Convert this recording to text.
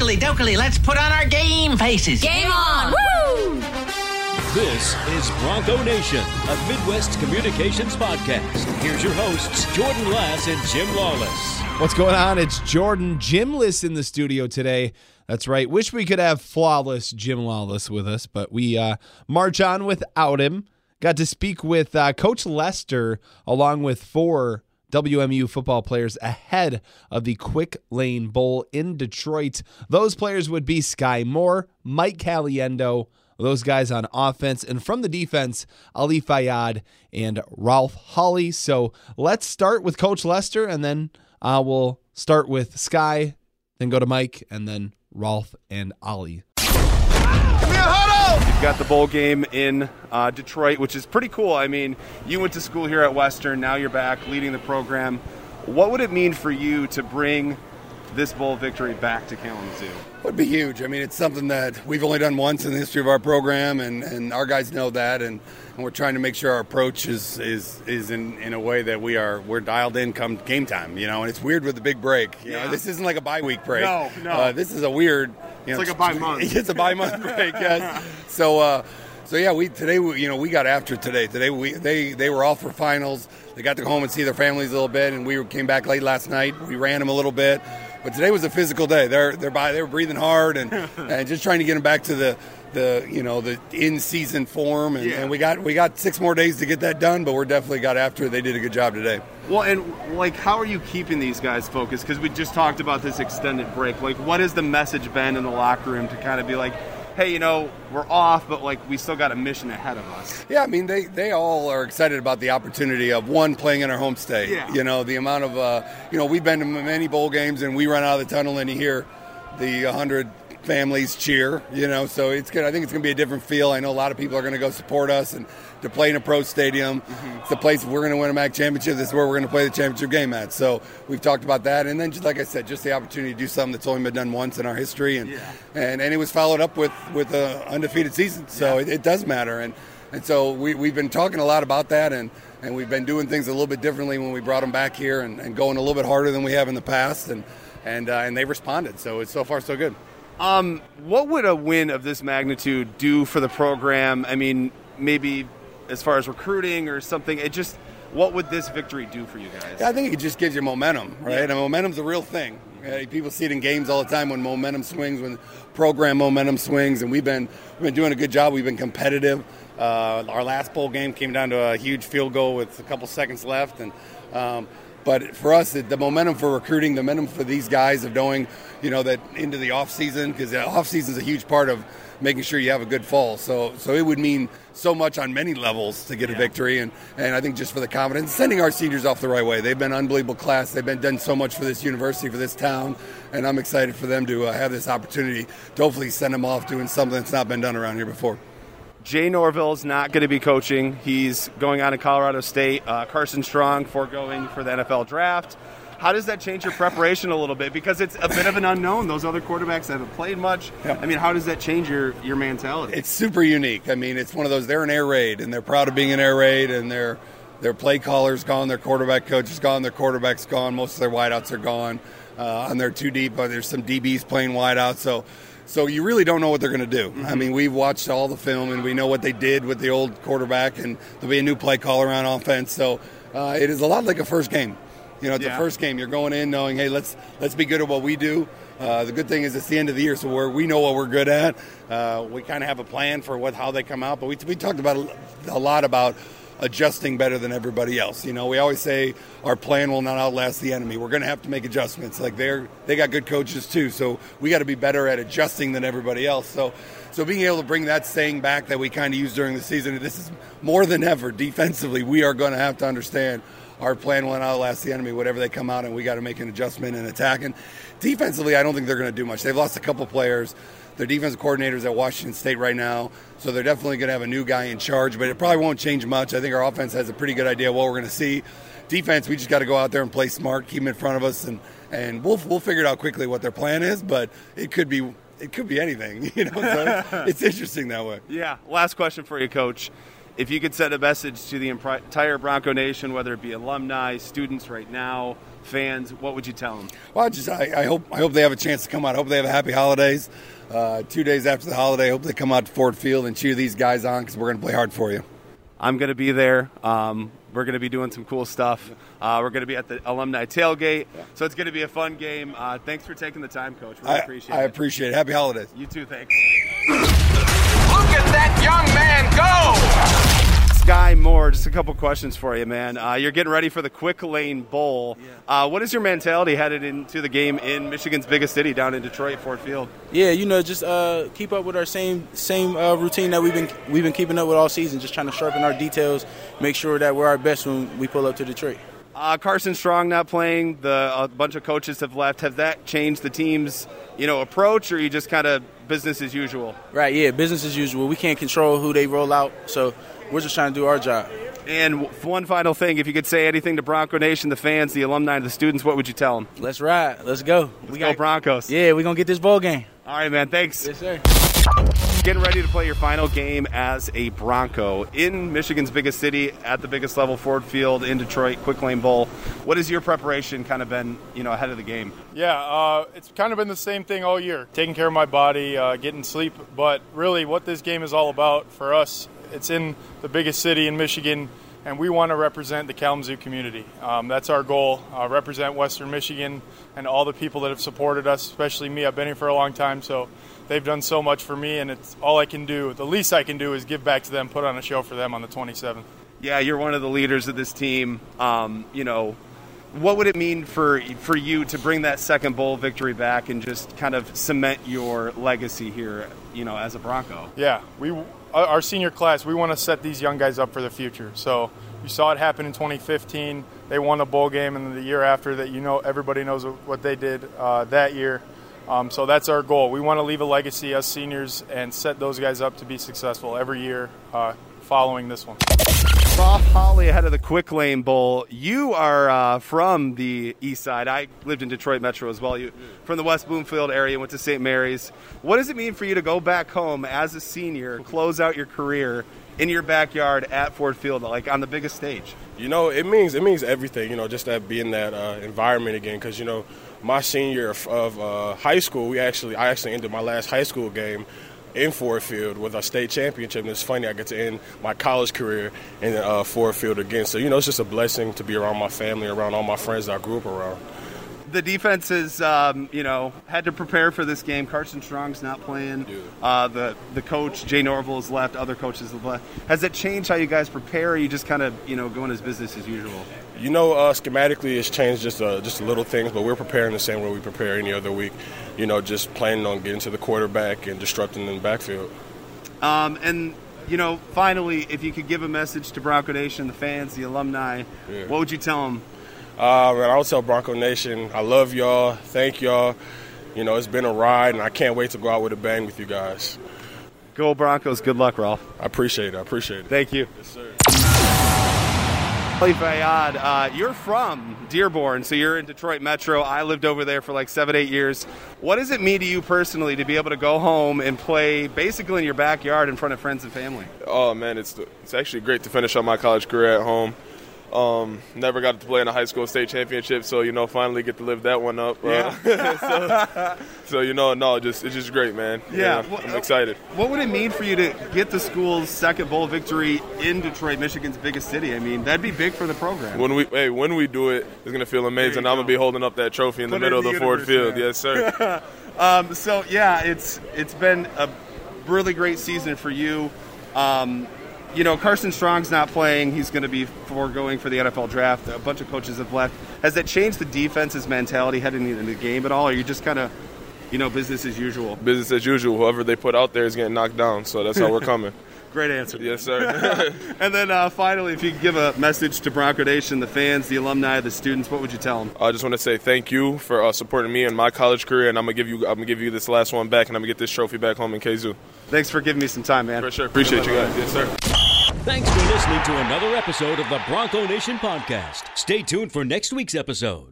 Oakley dokley, let's put on our game faces. Game on! Woo! This is Bronco Nation, a Midwest communications podcast. Here's your hosts, Jordan Lass and Jim Lawless. What's going on? It's Jordan Jimless in the studio today. That's right. Wish we could have flawless Jim Lawless with us, but we uh, march on without him. Got to speak with uh, Coach Lester along with four WMU football players ahead of the Quick Lane Bowl in Detroit. Those players would be Skyy Moore, Mike Caliendo, those guys on offense, and from the defense, Ali Fayad and Ralph Holley. So let's start with Coach Lester, and then uh, we'll start with Sky, then go to Mike, and then Ralph and Ali. You've got the bowl game in uh, Detroit, which is pretty cool. I mean, you went to school here at Western, now you're back leading the program. What would it mean for you to bring this bowl victory back to Kalamazoo? It would be huge. I mean, it's something that we've only done once in the history of our program, and, and our guys know that, and, and we're trying to make sure our approach is is, is in, in a way that we are we're dialed in come game time. You know, and it's weird with the big break. You Yeah. know, this isn't like a bye week break. No, no. Uh, this is a weird. You know, like a bye month. It's a bye month break. Yes. So. Uh, so yeah, we today we, you know we got after today. Today we they they were off for finals. They got to go home and see their families a little bit, and we came back late last night. We ran them a little bit, but today was a physical day. They're they're by they were breathing hard and and just trying to get them back to the the you know the in season form. And, Yeah. and we got we got six more days to get that done, but we're definitely got after it. They did a good job today. Well, and like, how are you keeping these guys focused? Because we just talked about this extended break. Like, what has the message been in the locker room to kind of be like, hey, you know, we're off, but like, we still got a mission ahead of us? Yeah, I mean they, they all are excited about the opportunity of one playing in our home state. Yeah. You know the amount of uh, you know we've been to many bowl games and we run out of the tunnel and you hear the hundred families cheer. You know, so it's good. I think it's going to be a different feel. I know a lot of people are going to go support us and to play in a pro stadium. It's the place we're going to win a MAC championship. This is where we're going to play the championship game at. So we've talked about that, and then just like I said, just the opportunity to do something that's only been done once in our history, and Yeah. and, and it was followed up with with a undefeated season. So it, it does matter, and and so we we've been talking a lot about that, and and we've been doing things a little bit differently when we brought them back here, and, and going a little bit harder than we have in the past, and and uh, and they responded. So it's so far so good. Um, what would a win of this magnitude do for the program? I mean, maybe as far as recruiting or something. It just, what would this victory do for you guys? Yeah, I think it just gives you momentum, right? And momentum's a real thing. Uh, people see it in games all the time when momentum swings, when program momentum swings, and we've been we've been doing a good job. We've been competitive. Uh, our last bowl game came down to a huge field goal with a couple seconds left, and um, but for us, the, the momentum for recruiting, the momentum for these guys of knowing, you know, that into the off season because the off season is a huge part of making sure you have a good fall. So so it would mean so much on many levels to get a victory, and and I think just for the confidence, sending our seniors off the right way. They've been unbelievable class. They've been done so much for this university, for this town, and I'm excited for them to uh, have this opportunity to hopefully send them off doing something that's not been done around here before. Jay Norvell's not going to be coaching. He's going on to Colorado State. Uh, Carson Strong foregoing for the NFL draft. How does that change your preparation a little bit? Because it's a bit of an unknown. Those other quarterbacks haven't played much. Yeah. I mean, how does that change your, your mentality? It's super unique. I mean, it's one of those. They're an air raid, and they're proud of being an air raid, and their their play caller's gone, their quarterback coach is gone, their quarterback's gone, most of their wideouts are gone, uh, and they're too deep. But there's some DBs playing wideout, so so you really don't know what they're going to do. I mean, we've watched all the film, and we know what they did with the old quarterback, and there'll be a new play caller on offense. So uh, it is a lot like a first game. You know, it's Yeah. a first game. You're going in knowing, hey, let's let's be good at what we do. Uh, the good thing is it's the end of the year, so we know what we're good at. Uh, we kind of have a plan for what how they come out, but we, we talked about a lot about adjusting better than everybody else. You know, we always say our plan will not outlast the enemy. We're going to have to make adjustments. Like they're they got good coaches too, so we got to be better at adjusting than everybody else. So. So being able to bring that saying back that we kind of used during the season, this is more than ever defensively. We are going to have to understand our plan will not outlast the enemy. Whatever they come out and we got to make an adjustment and attack. And defensively, I don't think they're going to do much. They've lost a couple players. Their defensive coordinators at Washington State right now, so they're definitely going to have a new guy in charge. But it probably won't change much. I think our offense has a pretty good idea of what we're going to see. Defense, we just got to go out there and play smart, keep them in front of us, and and we'll we'll figure it out quickly what their plan is. But it could be it could be anything, you know. So it's, it's interesting that way. Yeah. Last question for you, Coach. If you could send a message to the entire Bronco Nation, whether it be alumni, students right now, fans, what would you tell them? Well, I just I, I hope I hope they have a chance to come out. I hope they have a happy holidays. Uh, two days after the holiday, I hope they come out to Ford Field and cheer these guys on because we're going to play hard for you. I'm going to be there. Um, we're going to be doing some cool stuff. Uh, we're going to be at the alumni tailgate, so it's going to be a fun game. Uh, thanks for taking the time, Coach. Really I appreciate I it. I appreciate it. Happy holidays. You too. Thanks. Look at that young man go! Skyy Moore, just a couple questions for you, man. Uh, you're getting ready for the Quick Lane Bowl. Uh, what is your mentality headed into the game in Michigan's biggest city, down in Detroit, Ford Field? Yeah, you know, just uh, keep up with our same same uh, routine that we've been we've been keeping up with all season. Just trying to sharpen our details, make sure that we're our best when we pull up to Detroit. Uh, Carson Strong not playing. The a bunch of coaches have left. Has that changed the team's you know approach, or you just kind of business as usual? Right? Yeah, business as usual. We can't control who they roll out, so we're just trying to do our job. And one final thing, if you could say anything to Bronco Nation, the fans, the alumni, the students, what would you tell them? Let's ride. Let's go. Let's go Broncos. Yeah, we're gonna get this bowl game. All right, man. Thanks. Yes, sir. Getting ready to play your final game as a Bronco in Michigan's biggest city at the biggest level, Ford Field in Detroit, Quick Lane Bowl. What has your preparation kind of been, you know, ahead of the game? Yeah, uh, it's kind of been the same thing all year. Taking care of my body, uh, getting sleep. But really, what this game is all about for us, it's in the biggest city in Michigan, and we want to represent the Kalamazoo community. Um, that's our goal. Uh, represent Western Michigan and all the people that have supported us, especially me. I've been here for a long time, so they've done so much for me, and it's all I can do. The least I can do is give back to them, put on a show for them on the 27th. Yeah, you're one of the leaders of this team. Um, you know, what would it mean for for you to bring that second bowl victory back and just kind of cement your legacy here, you know, as a Bronco? Yeah, we our senior class, we want to set these young guys up for the future. So you saw it happen in 2015. They won a bowl game, and then the year after that, you know, everybody knows what they did uh, that year. Um, so that's our goal. We want to leave a legacy as seniors and set those guys up to be successful every year uh, following this one. Rob Holley ahead of the Quick Lane Bowl. You are uh, from the east side. I lived in Detroit Metro as well. You from the West Bloomfield area, went to St. Mary's. What does it mean for you to go back home as a senior, close out your career in your backyard at Ford Field, like on the biggest stage? You know, it means it means everything. You know, just that being in that uh, environment again. Because you know, my senior of, of uh, high school, we actually I actually ended my last high school game in Ford Field with a state championship. And it's funny, I get to end my college career in uh, Ford Field again. So, you know, it's just a blessing to be around my family, around all my friends that I grew up around. The defense has, um, you know, had to prepare for this game. Carson Strong's not playing. Uh, the the coach Jay Norvell has left. Other coaches have left. Has it changed how you guys prepare? You just kind of, you know, going as business as usual? You know, uh, schematically, it's changed just uh, just little things, but we're preparing the same way we prepare any other week. You know, just planning on getting to the quarterback and disrupting the backfield. Um, and you know, finally, if you could give a message to Bronco Nation, the fans, the alumni, Yeah. what would you tell them? Uh, man, I would tell Bronco Nation, I love y'all. Thank y'all. You know, it's been a ride, and I can't wait to go out with a bang with you guys. Go Broncos. Good luck, Ralph. I appreciate it. I appreciate it. Thank you. Yes, sir. Ali Fayad, uh, you're from Dearborn, so you're in Detroit Metro. I lived over there for like seven, eight years. What does it mean to you personally to be able to go home and play basically in your backyard in front of friends and family? Oh man, it's it's actually great to finish out my college career at home. Um, never got to play in a high school state championship, so you know, finally get to live that one up. Uh, so, so, you know, no, just it's just great, man. Yeah, know, well, I'm excited. What would it mean for you to get the school's second bowl victory in Detroit, Michigan's biggest city? I mean, that'd be big for the program. When we hey, when we do it, it's gonna feel amazing. I'm gonna be holding up that trophy in Put the middle in of the the Ford Field. yeah. Yes, sir. Um, so yeah, it's it's been a really great season for you. Um, you know, Carson Strong's not playing. He's going to be foregoing for the NFL draft. A bunch of coaches have left. Has that changed the defense's mentality heading into the game at all? Or are you just kind of, you know, business as usual? Business as usual. Whoever they put out there is getting knocked down. So that's how we're coming. Great answer. Yes, sir. and then uh, finally, if you could give a message to Bronco Nation, the fans, the alumni, the students, what would you tell them? I just want to say thank you for uh, supporting me in my college career, and I'm gonna give you I'm gonna give you this last one back, and I'm gonna get this trophy back home in KZoo. Thanks for giving me some time, man. For sure. Appreciate you guys. Yes, sir. Thanks for listening to another episode of the Bronco Nation podcast. Stay tuned for next week's episode.